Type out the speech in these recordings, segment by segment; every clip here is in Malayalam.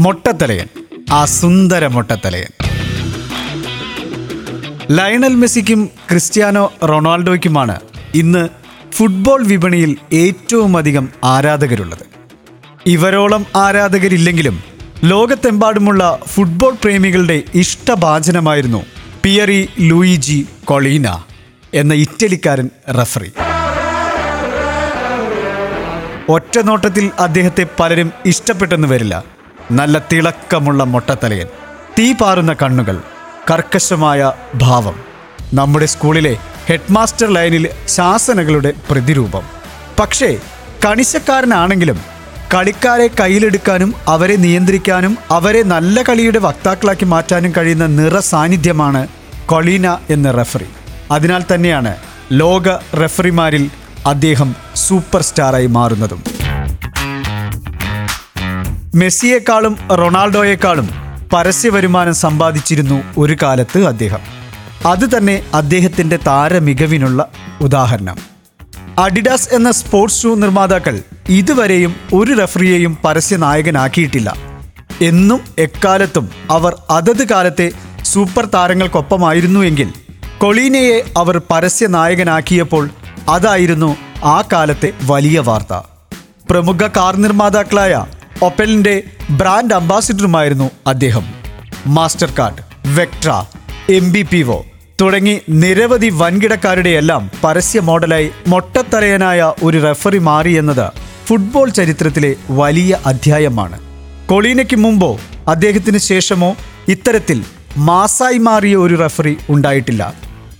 മൊട്ടത്തലയൻ. ആ സുന്ദര മൊട്ടത്തലയൻ. ലയണൽ മെസ്സിക്കും ക്രിസ്ത്യാനോ റൊണാൾഡോയ്ക്കുമാണ് ഇന്ന് ഫുട്ബോൾ വിപണിയിൽ ഏറ്റവും അധികം ആരാധകരുള്ളത്. ഇവരോളം ആരാധകരില്ലെങ്കിലും ലോകത്തെമ്പാടുമുള്ള ഫുട്ബോൾ പ്രേമികളുടെ ഇഷ്ടഭാചനമായിരുന്നു പിയറി ലൂയിജി കൊളീന എന്ന ഇറ്റലിക്കാരൻ റഫറി. ഒറ്റ നോട്ടത്തിൽ അദ്ദേഹത്തെ പലരും ഇഷ്ടപ്പെട്ടെന്ന് വരില്ല. നല്ല തിളക്കമുള്ള മൊട്ടത്തലയൻ തീ പാറുന്ന കണ്ണുകൾ കർക്കശമായ ഭാവം. നമ്മുടെ സ്കൂളിലെ ഹെഡ്മാസ്റ്റർ ലൈനിൽ ശാസനകളുടെ പ്രതിരൂപം. പക്ഷേ കണിശക്കാരനാണെങ്കിലും കളിക്കാരെ കയ്യിലെടുക്കാനും അവരെ നിയന്ത്രിക്കാനും അവരെ നല്ല കളിയുടെ വക്താക്കളാക്കി മാറ്റാനും കഴിയുന്ന നിറ സാന്നിധ്യമാണ് കൊളീന എന്ന റെഫറി. അതിനാൽ തന്നെയാണ് ലോക റെഫറിമാരിൽ അദ്ദേഹം സൂപ്പർ സ്റ്റാറായി മാറുന്നതും. മെസ്സിയെക്കാളും റൊണാൾഡോയേക്കാളും പരസ്യ വരുമാനം സമ്പാദിച്ചിരുന്നു ഒരു കാലത്ത് അദ്ദേഹം. അത് തന്നെ അദ്ദേഹത്തിന്റെ താരമികവിനുള്ള ഉദാഹരണം. അഡിഡാസ് എന്ന സ്പോർട്സ് ഷൂ നിർമ്മാതാക്കൾ ഇതുവരെയും ഒരു റഫറിയെയും പരസ്യ നായകനാക്കിയിട്ടില്ല. എന്നും എക്കാലത്തും അവർ അതത് കാലത്തെ സൂപ്പർ താരങ്ങൾക്കൊപ്പമായിരുന്നുവെങ്കിൽ കൊളീനയെ അവർ പരസ്യ നായകനാക്കിയപ്പോൾ അതായിരുന്നു ആ കാലത്തെ വലിയ വാർത്ത. പ്രമുഖ കാർ നിർമ്മാതാക്കളായ ഒപ്പലിന്റെ ബ്രാൻഡ് അംബാസിഡറുമായിരുന്നു അദ്ദേഹം. Mastercard Vectra M B P O തുടങ്ങി നിരവധി വൻകിടക്കാരുടെയെല്ലാം പരസ്യ മോഡലായി മൊട്ടത്തലയനായ ഒരു റെഫറി മാറിയെന്നത് ഫുട്ബോൾ ചരിത്രത്തിലെ വലിയ അധ്യായമാണ്. കൊളീനയ്ക്ക് മുമ്പോ അദ്ദേഹത്തിന് ശേഷമോ ഇത്തരത്തിൽ മാസായി മാറിയ ഒരു റെഫറി ഉണ്ടായിട്ടില്ല.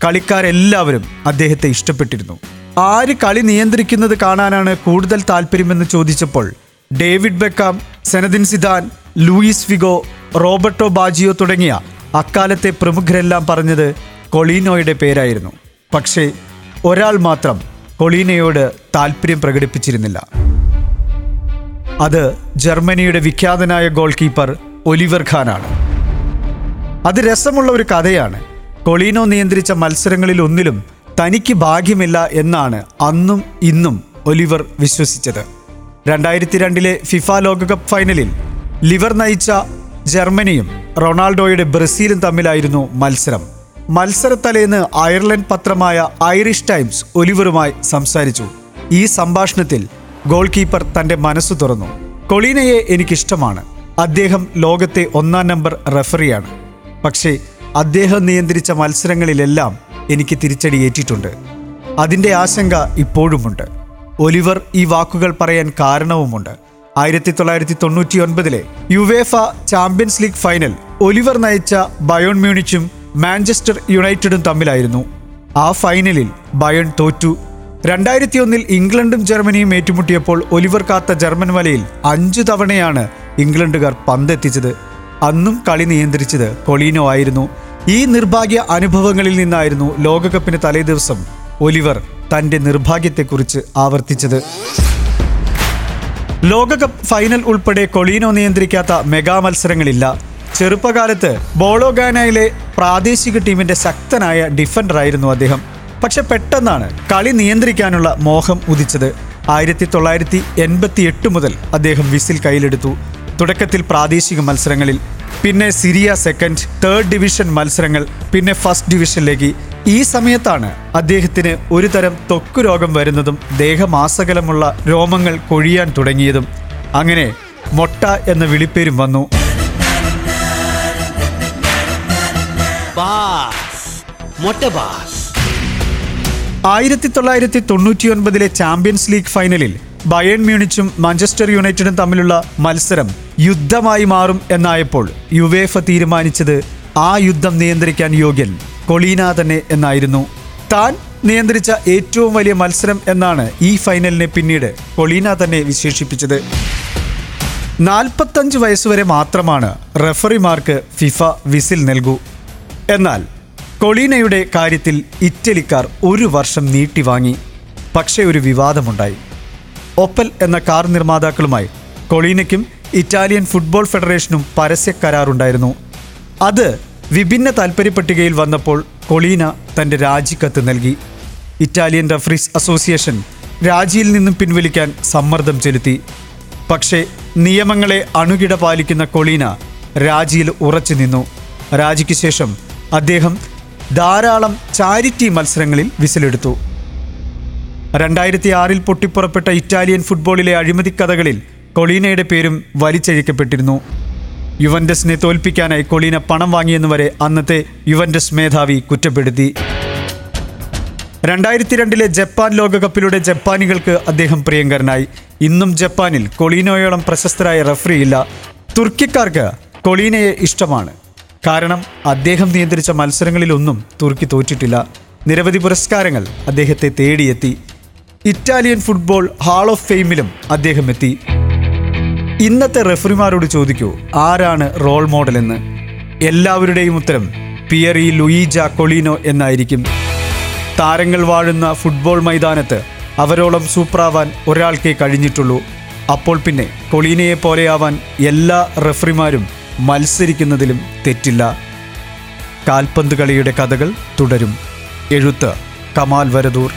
കളിക്കാരെല്ലാവരും അദ്ദേഹത്തെ ഇഷ്ടപ്പെട്ടിരുന്നു. ആര് കളി നിയന്ത്രിക്കുന്നത് കാണാനാണ് കൂടുതൽ താല്പര്യമെന്ന് ചോദിച്ചപ്പോൾ David Beckham Zinedine Zidane Luis Figo Roberto Baggio തുടങ്ങിയ അക്കാലത്തെ പ്രമുഖരെല്ലാം പറഞ്ഞത് കൊളീനോയുടെ പേരായിരുന്നു. പക്ഷേ ഒരാൾ മാത്രം കൊളീനയോട് താല്പര്യം പ്രകടിപ്പിച്ചിരുന്നില്ല. അത് ജർമ്മനിയുടെ വിഖ്യാതനായ ഗോൾ കീപ്പർ ഒലിവർ ഖാനാണ്. അത് രസമുള്ള ഒരു കഥയാണ്. കൊളീനോ നിയന്ത്രിച്ച മത്സരങ്ങളിൽ ഒന്നിലും തനിക്ക് ഭാഗ്യമില്ല എന്നാണ് അന്നും ഇന്നും ഒലിവർ വിശ്വസിച്ചത്. രണ്ടായിരത്തി രണ്ടിലെ ഫിഫ ലോകകപ്പ് ഫൈനലിൽ ലിവർ നയിച്ച ജർമ്മനിയും റൊണാൾഡോയുടെ ബ്രസീലും തമ്മിലായിരുന്നു മത്സരം. മത്സരത്തലേന്ന് അയർലൻഡ് പത്രമായ ഐറിഷ് ടൈംസ് ഒലിവറുമായി സംസാരിച്ചു. ഈ സംഭാഷണത്തിൽ ഗോൾ കീപ്പർ തന്റെ മനസ്സ് തുറന്നു. കൊളീനയെ എനിക്കിഷ്ടമാണ്. അദ്ദേഹം ലോകത്തെ ഒന്നാം നമ്പർ റെഫറിയാണ്. പക്ഷേ അദ്ദേഹം നിയന്ത്രിച്ച മത്സരങ്ങളിലെല്ലാം എനിക്ക് തിരിച്ചടിയേറ്റിട്ടുണ്ട്. അതിന്റെ ആശങ്ക ഇപ്പോഴുമുണ്ട്. ഒലിവർ ഈ വാക്കുകൾ പറയാൻ കാരണവുമുണ്ട്. ആയിരത്തി തൊള്ളായിരത്തി തൊണ്ണൂറ്റി ഒൻപതിലെ UEFA Champions League final Oliver നയിച്ച ബയോൺ മ്യൂണിച്ചും മാഞ്ചസ്റ്റർ യുണൈറ്റഡും തമ്മിലായിരുന്നു. ആ ഫൈനലിൽ ബയോൺ തോറ്റു. രണ്ടായിരത്തി ഒന്നിൽ ഇംഗ്ലണ്ടും ജർമ്മനിയും ഏറ്റുമുട്ടിയപ്പോൾ ഒലിവർ കാത്ത ജർമ്മൻ വലയിൽ അഞ്ചു തവണയാണ് ഇംഗ്ലണ്ടുകാർ പന്തെത്തിച്ചത്. അന്നും കളി നിയന്ത്രിച്ചത് കൊളീനോ ആയിരുന്നു. ഈ നിർഭാഗ്യ അനുഭവങ്ങളിൽ നിന്നായിരുന്നു ലോകകപ്പിന് തലേദിവസം ഒലിവർ തന്റെ നിർഭാഗ്യത്തെക്കുറിച്ച് ആവർത്തിച്ചത്. ലോകകപ്പ് ഫൈനൽ ഉൾപ്പെടെ കൊളീനോ നിയന്ത്രിക്കാത്ത മെഗാ മത്സരങ്ങളില്ല. ചെറുപ്പകാലത്ത് ബോളോഗാനയിലെ പ്രാദേശിക ടീമിന്റെ ശക്തനായ ഡിഫൻഡറായിരുന്നു അദ്ദേഹം. പക്ഷെ പെട്ടെന്നാണ് കളി നിയന്ത്രിക്കാനുള്ള മോഹം ഉദിച്ചത്. ആയിരത്തി തൊള്ളായിരത്തി എൺപത്തി എട്ട് മുതൽ അദ്ദേഹം വിസിൽ കയ്യിലെടുത്തു തുടക്കത്തിൽ പ്രാദേശിക മത്സരങ്ങളിൽ. പിന്നെ സിരിയ സെക്കൻഡ് തേർഡ് ഡിവിഷൻ മത്സരങ്ങൾ പിന്നെ ഫസ്റ്റ് ഡിവിഷനിലേക്ക്. ഈ സമയത്താണ് അദ്ദേഹത്തിന് ഒരു തരം ത്വക്ക് രോഗം വരുന്നതും ദേഹമാസകലമുള്ള രോമങ്ങൾ കൊഴിയാൻ തുടങ്ങിയതും. അങ്ങനെ മൊട്ട എന്ന വിളിപ്പേരും വന്നു. ആയിരത്തി തൊള്ളായിരത്തി തൊണ്ണൂറ്റിയൊൻപതിലെ ചാമ്പ്യൻസ് ലീഗ് ഫൈനലിൽ ബയൺ മ്യൂണിച്ചും മാഞ്ചസ്റ്റർ യുണൈറ്റഡും തമ്മിലുള്ള മത്സരം യുദ്ധമായി മാറും എന്നായപ്പോൾ യുവേഫ തീരുമാനിച്ചത് ആ യുദ്ധം നിയന്ത്രിക്കാൻ യോഗ്യൻ. കൊളീന തന്നെ എന്നായിരുന്നു. താൻ നിയന്ത്രിച്ച ഏറ്റവും വലിയ മത്സരം എന്നാണ് ഈ ഫൈനലിനെ പിന്നീട് കൊളീന തന്നെ വിശേഷിപ്പിച്ചത്. നാൽപ്പത്തഞ്ച് വയസ്സുവരെ മാത്രമാണ് റെഫറിമാർക്ക് ഫിഫ വിസിൽ നൽകൂ. എന്നാൽ കൊളീനയുടെ കാര്യത്തിൽ ഇറ്റലിക്കാർ ഒരു വർഷം നീട്ടിവാങ്ങി പക്ഷേ ഒരു വിവാദമുണ്ടായി. ഒപ്പൽ എന്ന കാർ നിർമ്മാതാക്കളുമായി കൊളീനയ്ക്കും ഇറ്റാലിയൻ ഫുട്ബോൾ ഫെഡറേഷനും പരസ്യ കരാറുണ്ടായിരുന്നു. അത് വിഭിന്ന താൽപ്പര്യപ്പട്ടികയിൽ വന്നപ്പോൾ കൊളീന തന്റെ രാജിക്കത്ത് നൽകി. ഇറ്റാലിയൻ റഫറീസ് അസോസിയേഷൻ രാജിയിൽ നിന്നും പിൻവലിക്കാൻ സമ്മർദ്ദം ചെലുത്തി. പക്ഷേ നിയമങ്ങളെ അണുകിട പാലിക്കുന്ന കൊളീന രാജിയിൽ ഉറച്ചു നിന്നു. രാജിക്ക് ശേഷം അദ്ദേഹം ധാരാളം ചാരിറ്റി മത്സരങ്ങളിൽ വിസിലെടുത്തു. രണ്ടായിരത്തി ആറിൽ പൊട്ടിപ്പുറപ്പെട്ട ഇറ്റാലിയൻ ഫുട്ബോളിലെ അഴിമതി കഥകളിൽ കൊളീനയുടെ പേരും വലിച്ചഴിക്കപ്പെട്ടിരുന്നു. യുവന്റസിനെ തോൽപ്പിക്കാനായി കൊളീന പണം വാങ്ങിയെന്ന് വരെ അന്നത്തെ യുവൻഡസ് മേധാവി കുറ്റപ്പെടുത്തി. രണ്ടായിരത്തി രണ്ടിലെ ജപ്പാൻ ലോകകപ്പിലൂടെ ജപ്പാനികൾക്ക് അദ്ദേഹം പ്രിയങ്കരനായി. ഇന്നും ജപ്പാനിൽ കൊളീനോയോളം പ്രശസ്തരായ റഫറി ഇല്ല തുർക്കിക്കാർക്ക് കൊളീനയെ ഇഷ്ടമാണ്. കാരണം അദ്ദേഹം നിയന്ത്രിച്ച മത്സരങ്ങളിലൊന്നും തുർക്കി തോറ്റിട്ടില്ല. നിരവധി പുരസ്കാരങ്ങൾ അദ്ദേഹത്തെ തേടിയെത്തി. ഇറ്റാലിയൻ ഫുട്ബോൾ ഹാൾ ഓഫ് ഫെയിമിലും അദ്ദേഹം എത്തി. ഇന്നത്തെ റെഫറിമാരോട് ചോദിക്കൂ ആരാണ് റോൾ മോഡൽ എന്ന്? എല്ലാവരുടെയും ഉത്തരം പിയറി ലൂയിജ കൊളീനോ എന്നായിരിക്കും. താരങ്ങൾ വാഴുന്ന ഫുട്ബോൾ മൈതാനത്ത് അവരോളം സൂപ്പറാവാൻ ഒരാൾക്കേ കഴിഞ്ഞിട്ടുള്ളൂ. അപ്പോൾ പിന്നെ കൊളീനയെ പോലെയാവാൻ എല്ലാ റെഫറിമാരും മത്സരിക്കുന്നതിലും തെറ്റില്ല. കാൽപന്ത് കളിയുടെ കഥകൾ തുടരും. എഴുത്ത് കമാൽ വരദൂർ.